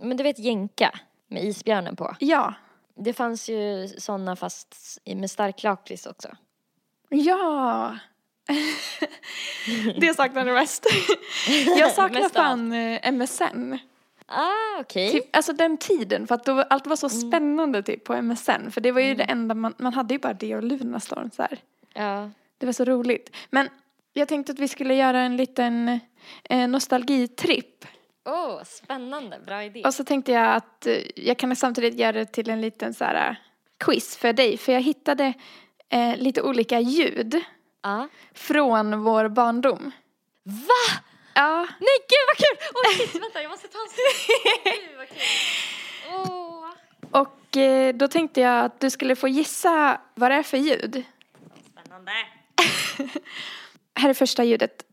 Men du vet jänka med isbjörnen på. Ja, Det fanns ju sådana fast med stark lakrits också. ja. det saknar du mest. jag saknar Mest fan eh, MSN. Ah, okej. Typ, alltså den tiden, för att då, allt var så spännande typ på MSN. För det var ju det enda man, man hade ju bara det och Lunarstorm så här. Ja. Det var så roligt. Men jag tänkte att vi skulle göra en liten eh, nostalgitripp. Åh, spännande. Bra idé. Och så tänkte jag att eh, jag kan samtidigt göra det till en liten så här eh, quiz för dig. För jag hittade eh, lite olika ljud Ja. från vår barndom. Va? Ja, Nej, gud vad kul! Åh, shit, vänta, jag måste ta en. Gud vad kul. Åh. och eh, då tänkte jag att du skulle få gissa vad det är för ljud. Spännande. Här är första ljudet.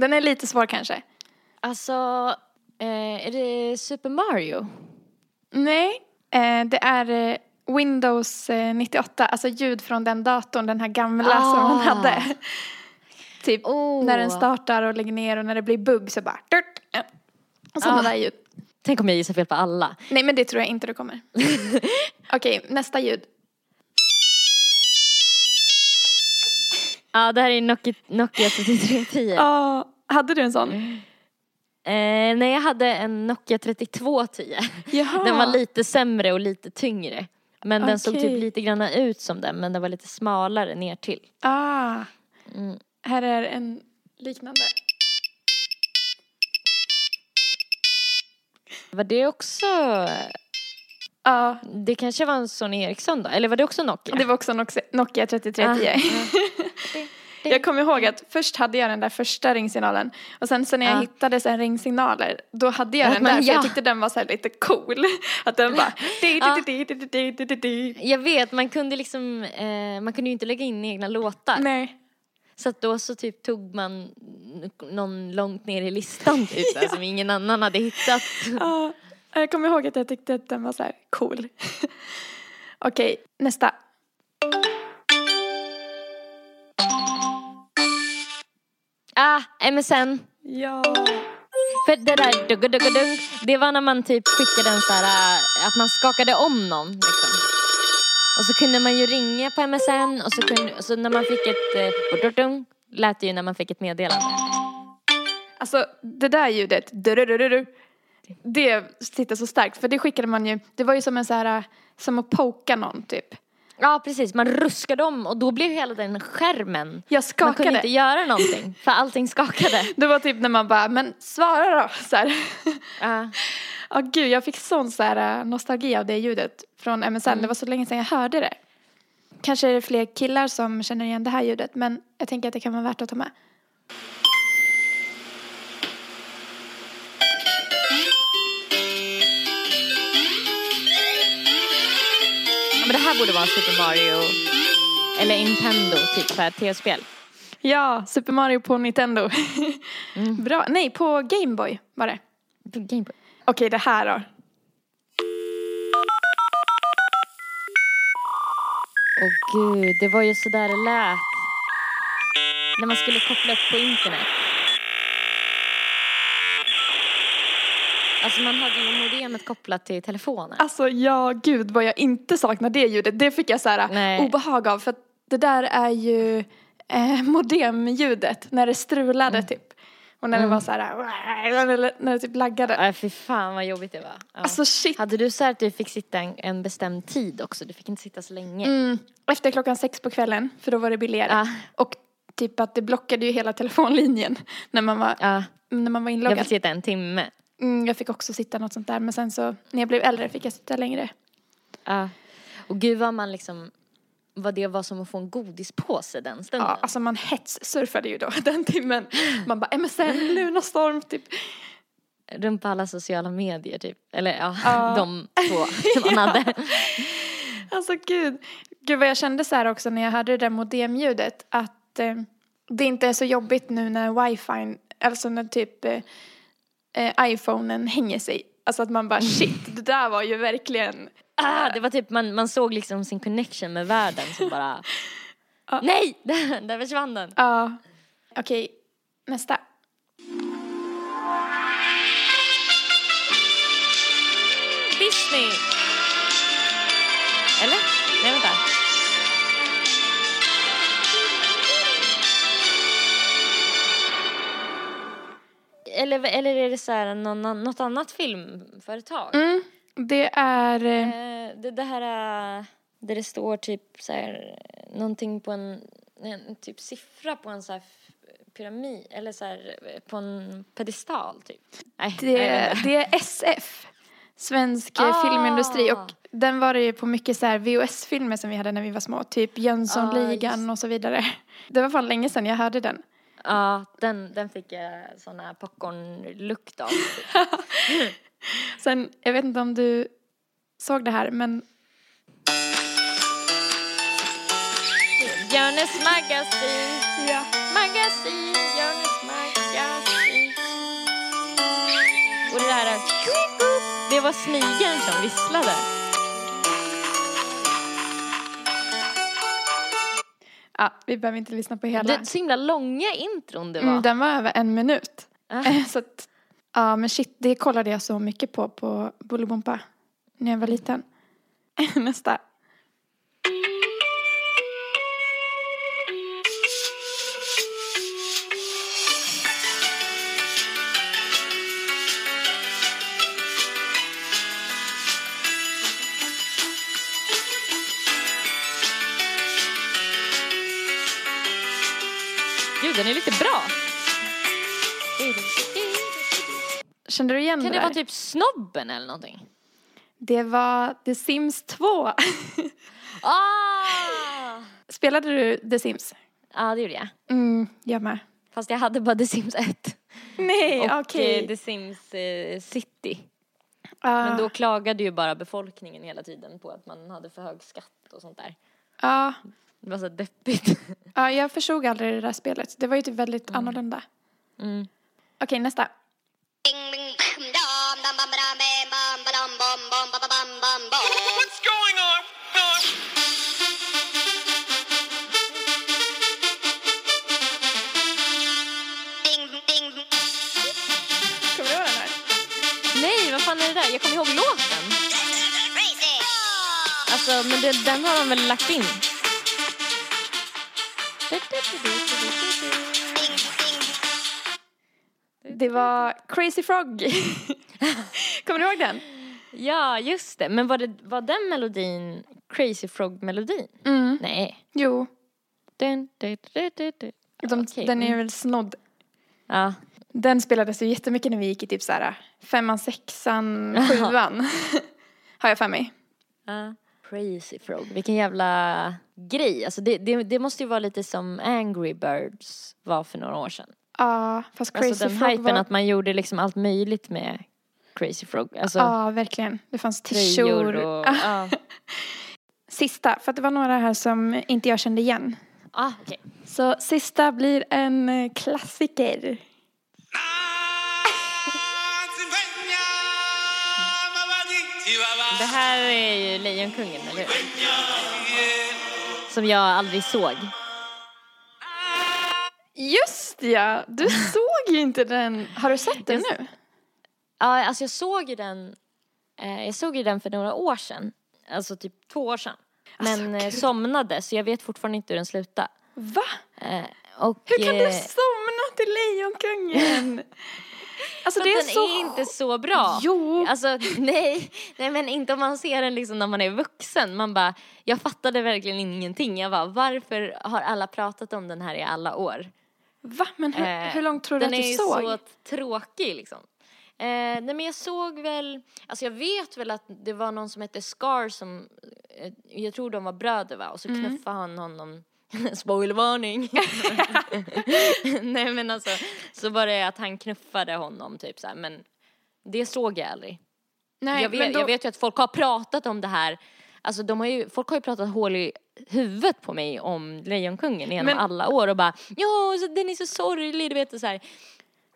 Den är lite svår kanske. Alltså, eh, är det Super Mario? Nej, eh, det är eh, Windows eh, 98, alltså ljud från den datorn, den här gamla som man Ah. hade. typ Åh. när den startar och lägger ner och när det blir bugg så bara... Durt, ja. och sådana Ah. där ljud. Tänk om jag gissar fel på alla. Nej men det tror jag inte du kommer. Okej, nästa ljud. Ja, det här är Nokia, Nokia 3310. Ja, hade du en sån? Eh, nej, jag hade en Nokia 3210. Jaha. Den var lite sämre och lite tyngre. Men den såg typ lite grann ut som den, men den var lite smalare ner till. Ah, Mm. här är en liknande. Var det också... Ja, Det kanske var en Sony Ericsson då? Eller var det också Nokia? det var också Nokia- Nokia 3310. Ah, Jag kommer ihåg att först hade jag den där första ringsignalen och sen så när jag Ja. hittade sen ringsignaler då hade jag Ja, den men där för ja. jag tyckte den var så här lite cool. Att den bara... Ja. di. Jag vet, man kunde liksom, eh, man kunde ju inte lägga in egna låtar. Nej. Så att då så typ tog man någon långt ner i listan typ, så här, som ingen annan hade hittat. Ja, jag kommer ihåg att jag tyckte att den var så här cool. Okej, nästa. Ah, MSN. Ja. För det där dugga dugga dung, det var när man typ skickade en så här, äh, att man skakade om någon liksom. Och så kunde man ju ringa på MSN och så, kunde, så när man fick ett eh, dudung, lät det ju när man fick ett meddelande. Alltså det där ljudet, du-du-du-du-du, det sitter så starkt för det skickade man ju, det var ju som en så här, som att poka någon typ. Ja precis, man ruskade om och då blev hela den skärmen, Jag man kunde skakade. inte göra någonting för allting skakade. Det var typ när man bara, men svara då! Så här. Ja. Ja gud, jag fick sån så här, äh, nostalgi av det ljudet från MSN. Mm. Det var så länge sedan jag hörde det. Kanske är det fler killar som känner igen det här ljudet men jag tänker att det kan vara värt att ta med. Men det här borde vara Super Mario eller Nintendo, typ såhär tv-spel. Ja, Super Mario på Nintendo. Mm. Bra, nej på Gameboy var det. På Gameboy. Okej, det här då. Åh gud, det var ju sådär det lät. När man skulle koppla upp på internet. Alltså man hade ju modemet kopplat till telefonen. Alltså ja, gud vad jag inte saknar det ljudet. Det fick jag så här Nej. obehag av för att det där är ju eh, modemljudet när det strulade Mm. typ. Och när det var så här, eller när det typ laggade. Nej fy fan vad jobbigt det var. Ja. Alltså shit. Hade du så här att du fick sitta en, en bestämd tid också? Du fick inte sitta så länge? Mm, efter klockan sex på kvällen, för då var det billigare. Ja. Och typ att det blockade ju hela telefonlinjen när man var, Ja, när man var jag inloggad. fick sitta en timme. Mm, jag fick också sitta något sånt där, men sen så när jag blev äldre fick jag sitta längre. Ja. Och gud vad man liksom vad det var som att få en godispåse den stunden. Ja, alltså man hetssurfade ju då den timmen. Man bara MSN, Lunarstorm, typ. Runt på alla sociala medier typ. Eller ja, Ja. de två som man hade. Alltså gud. Gud vad jag kände så här också när jag hörde det där modemljudet att eh, det inte är så jobbigt nu när wifi, alltså när typ eh, eh, iPhonen hänger sig. Alltså att man bara shit, det där var ju verkligen Ah, det var typ, man, man såg liksom sin connection med världen som bara Ja. Nej! Där, där försvann den. Ja. Okej, nästa. Disney! Eller, eller är det så här någon, något annat filmföretag? Mm, det är... Eh, Eh, det, det här är, där det står typ så här någonting på en, en typ siffra på en så här pyramid eller så här på en pedestal typ. Nej, det, det är SF. Svensk eh, Ah. filmindustri och den var det ju på mycket så här VHS-filmer som vi hade när vi var små. Typ Jönssonligan Ah, och så vidare. Det var fan länge sedan jag hörde den. Ja, den, den fick jag sån här popcornlukt av. Sen, jag vet inte om du såg det här men Björnes magasin, ja. magasin, Björnes magasin. Och det där, det var snigeln som visslade. Ja, vi behöver inte lyssna på hela. Det är så himla långa intron det var. Mm, den var över en minut. Ah. Så att, ja men shit, det kollade jag så mycket på på Bolibompa när jag var liten. Nästa. Kände du igen Kan det det där? vara typ Snobben eller någonting? Det var The Sims 2. Ah! Spelade du The Sims? Ja, det gjorde jag. Mm, jag med. Fast jag hade bara The Sims 1. Nej, och okej. eh, The Sims eh, City. Ja, Men då klagade ju bara befolkningen hela tiden på att man hade för hög skatt och sånt där. ja, Det var så deppigt. ja, jag förstod aldrig det där spelet. Det var ju typ väldigt annorlunda. Mm. Okej, nästa. What's going on? Kommer du ihåg den här? Nej, vad fan är det där? Jag kommer ihåg låten. Alltså, men det, den har de väl lagt in? Det var Crazy Frog. Kommer du ihåg den? Ja, just det. Men var, det, var den melodin Crazy Frog-melodin? Mm. Nej. Jo, Dun, dun, dun, dun, dun. de, Okej, den är mm. väl snodd. Ja. Den spelades ju jättemycket när vi gick i typ så här femman, sexan, sjuan. Har jag för mig. Ja. Crazy Frog, vilken jävla grej. Alltså det, det, det måste ju vara lite som Angry Birds var för några år sedan. Ja, fast Crazy Alltså den Frog hypen var... att man gjorde liksom allt möjligt med Crazy Frog. Alltså Ja, verkligen. Det fanns tröjor och... Ja, Sista, för att det var några här som inte jag kände igen. ah, okej. Så sista blir en eh, klassiker. Det här är ju Lejonkungen, eller hur? Som jag aldrig såg. Just ja, du såg ju inte den. Har du sett den nu? Ja, alltså jag såg ju den, eh, jag såg ju den för några år sedan. Alltså typ två år sedan. Men Alltså, eh, gud. somnade så jag vet fortfarande inte hur den slutade. Va? Eh, och, Hur kan du eh, somna till Lejonkungen? Alltså det är den så... är inte så bra. Jo. Alltså nej, nej men inte om man ser den liksom när man är vuxen. Man bara, jag fattade verkligen ingenting. Jag bara, varför har alla pratat om den här i alla år? Va? Men hur, Eh, hur långt tror du den att du är ju såg? så tråkig liksom. Nej men jag såg väl, alltså jag vet väl att det var någon som hette Scar som, eh, jag tror de var bröder va? Och så Mm. knuffade han honom, spoilervarning. nej men alltså, så var det att han knuffade honom typ så här, men det såg jag aldrig. Nej, jag, vet, då, jag vet ju att folk har pratat om det här, alltså de har ju, folk har ju pratat hål i huvudet på mig om Lejonkungen genom Men- alla år och bara ja, den är så sorglig, du vet och så här.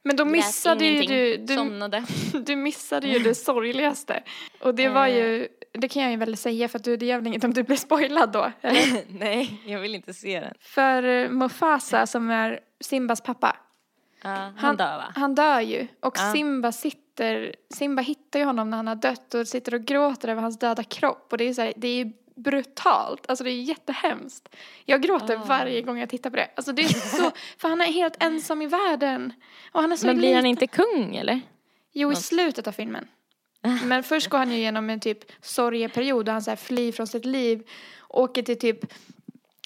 Men då missade ju du, du, somnade. du missade ju det sorgligaste. Och det var ju, det kan jag ju väl säga för att du, det gör väl inget om du blir spoilad då? Nej, jag vill inte se den. För eh, Mufasa som är Simbas pappa, Ja, han, Han- dör va? han dör ju. Och Ja. Simba sitter, Simba hittar ju honom när han har dött och sitter och gråter över hans döda kropp. Och det är så här, det är ju brutalt, alltså det är jättehemskt. Jag gråter Ah. varje gång jag tittar på det. Alltså det är så, för han är helt ensam i världen. Och han är så Men blir han liten. inte kung eller? Jo, i slutet av filmen. Men först går han ju igenom en typ sorgeperiod där han så här flyr från sitt liv. Åker till typ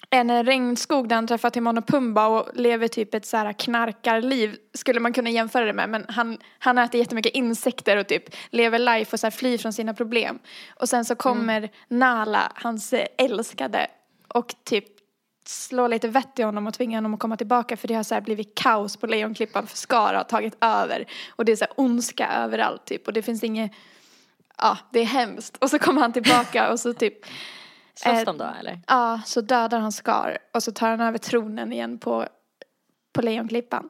en regnskog där han träffar Timon och Pumba och lever typ ett så här knarkarliv. Skulle man kunna jämföra det med. Men han, han äter jättemycket insekter och typ lever life och så här flyr från sina problem. Och sen så kommer Nala, hans älskade. Och typ slå lite vett i honom och tvinga honom att komma tillbaka för det har så här blivit kaos på Lejonklippan för Skara har tagit över och det är så här ondska överallt typ och det finns inget, ja det är hemskt och så kommer han tillbaka och så typ, Slåss Eh, de då eller? ja så dödar han Skar och så tar han över tronen igen på, på Lejonklippan.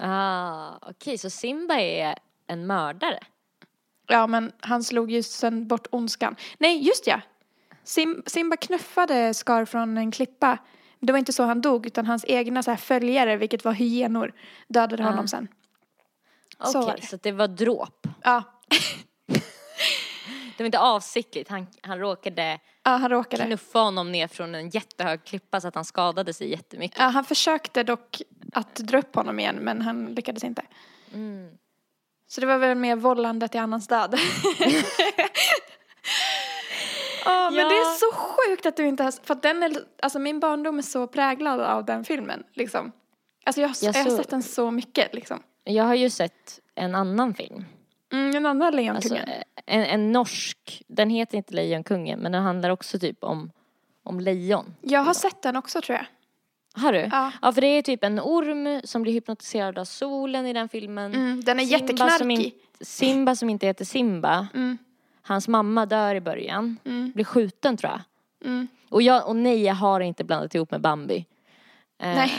Ah, okej, så Simba är en mördare? Ja men han slog ju sen bort ondskan. Nej just ja, Sim, Simba knuffade Skar från en klippa. Det var inte så han dog utan hans egna så här följare, vilket var hyenor, dödade honom Ah. sen. Okej, Så så, det. det var dråp. Ja, Det var inte avsiktligt, han, han råkade ja han råkade. knuffa honom ner från en jättehög klippa så att han skadade sig jättemycket. Ja, han försökte dock att dra upp honom igen men han lyckades inte. Mm. Så det var väl mer vållande till annans död. Ja, men det är så sjukt att du inte har, för att den är, alltså min barndom är så präglad av den filmen liksom. Alltså jag, har- Jag jag har så- sett den så mycket liksom. Jag har ju sett en annan film. Mm, en annan Alltså, Lejonkungen. en, en norsk, den heter inte Lejonkungen men den handlar också typ om, om lejon. jag har sett den också tror jag. Har du? Ja. Ja för det är typ en orm som blir hypnotiserad av solen i den filmen. Mm, den är Simba som, jätteknarkig. in, Simba som inte heter Simba. Mm, Hans mamma dör i början. mm, Blir skjuten tror jag. mm. Och, jag, och nej jag har inte blandat ihop med Bambi. Eh, Nej.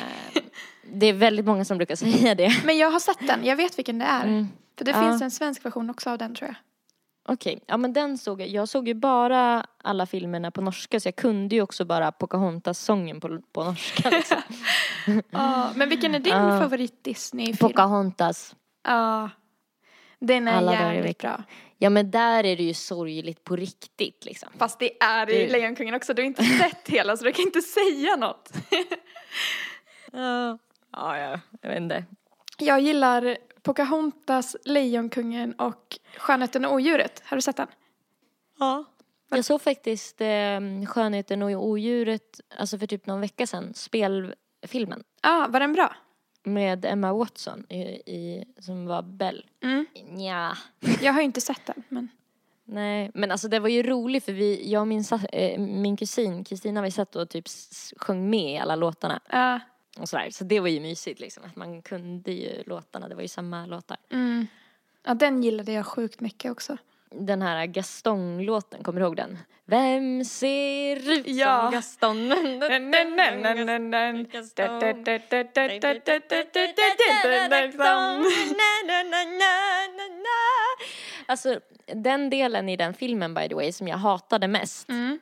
det är väldigt många som brukar säga det. Men jag har sett den, jag vet vilken det är. För det Ja. finns en svensk version också av den tror jag. Okej, ja men den såg jag. Jag såg ju bara alla filmerna på norska så jag kunde ju också bara Pocahontas-sången på, på norska. Liksom. Ja, men vilken är din Ja. favorit Disney-film? Pocahontas. Ja. Den är Alla jävligt bra. Ja men där är det ju sorgligt på riktigt liksom. Fast det är i Lejonkungen också, du har inte sett hela så du kan inte säga något. Ja, ja, ja jag vet inte. Jag gillar Pocahontas, Lejonkungen och Skönheten och odjuret. Har du sett den? Ja. Jag såg faktiskt eh, Skönheten och odjuret, alltså för typ någon vecka sedan, spelfilmen. Ja, ah, var den bra? Med Emma Watson i, i, som var Belle. Mm. Ja. Jag har ju inte sett den, men... Nej, men alltså det var ju roligt för vi, jag och min, eh, min kusin Kristina vi satt och typ sjöng med i alla låtarna Ja. Och sådär. Så det var ju mysigt liksom att man kunde ju låtarna, det var ju samma låtar. Mm. Ja, den gillade jag sjukt mycket också. Den här Gaston-låten, kommer du ihåg den? Vem ser ut Ja. som Gaston? Alltså den delen i den filmen by the way som jag hatade mest Mm.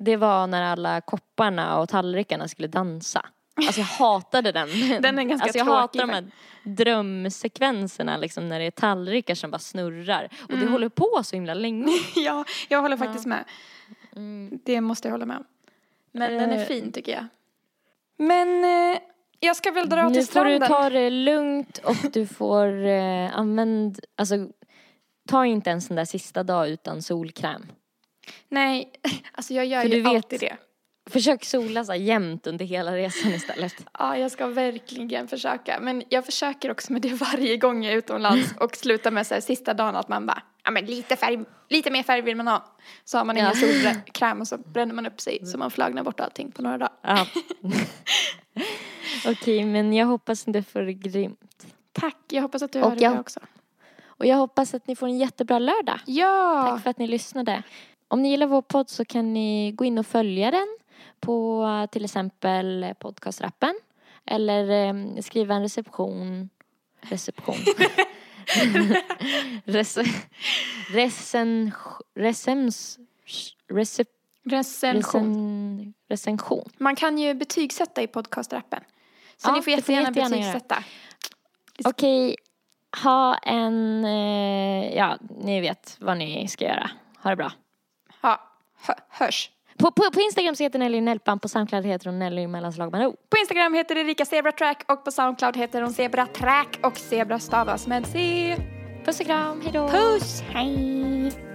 Det var när alla kopparna och tallrikarna skulle dansa. Alltså jag hatade den. Den är ganska alltså jag tråkig hatar de här drömsekvenserna liksom när det är tallrikar som bara snurrar. Och det håller på så himla länge. Ja, jag håller faktiskt med. Mm. Det måste jag hålla med om. Men den är Eh. fin tycker jag. Men eh, jag ska väl dra Nu till får du stranden. ta det lugnt och du får eh, använd, alltså ta inte ens den där sista dag utan solkräm. Nej, alltså jag gör För ju du vet- alltid det. Försök sola så jämt under hela resan istället. Ja, jag ska verkligen försöka. Men jag försöker också med det varje gång jag är utomlands och slutar med så här, sista dagen att man bara, ja men lite färg, lite mer färg vill man ha. Så har man ingen Ja. solkräm och så bränner man upp sig så man flagnar bort allting på några dagar. Ja. Okej, men jag hoppas att det får det grymt. Tack, jag hoppas att du Och har det jag- bra också. Och jag hoppas att ni får en jättebra lördag. Ja! Tack för att ni lyssnade. Om ni gillar vår podd så kan ni gå in och följa den på till exempel podcastrappen. Eller eh, skriva en reception. Reception. Rece, recep, Recension. recen, recension. Man kan ju betygsätta i podcastrappen. Så Ja, ni får jättegärna jättegärna betygsätta. Okej, ha en, eh, ja ni vet vad ni ska göra. Ha det bra. Hö, hörs. På, på, på Instagram så heter Nelly Nellpan, på Soundcloud heter hon Nelly mellanslag med O. På Instagram heter Erika Zebra Track och på Soundcloud heter hon Zebra Track och Zebra stavas med C. Puss och kram, hejdå! Puss! Hej!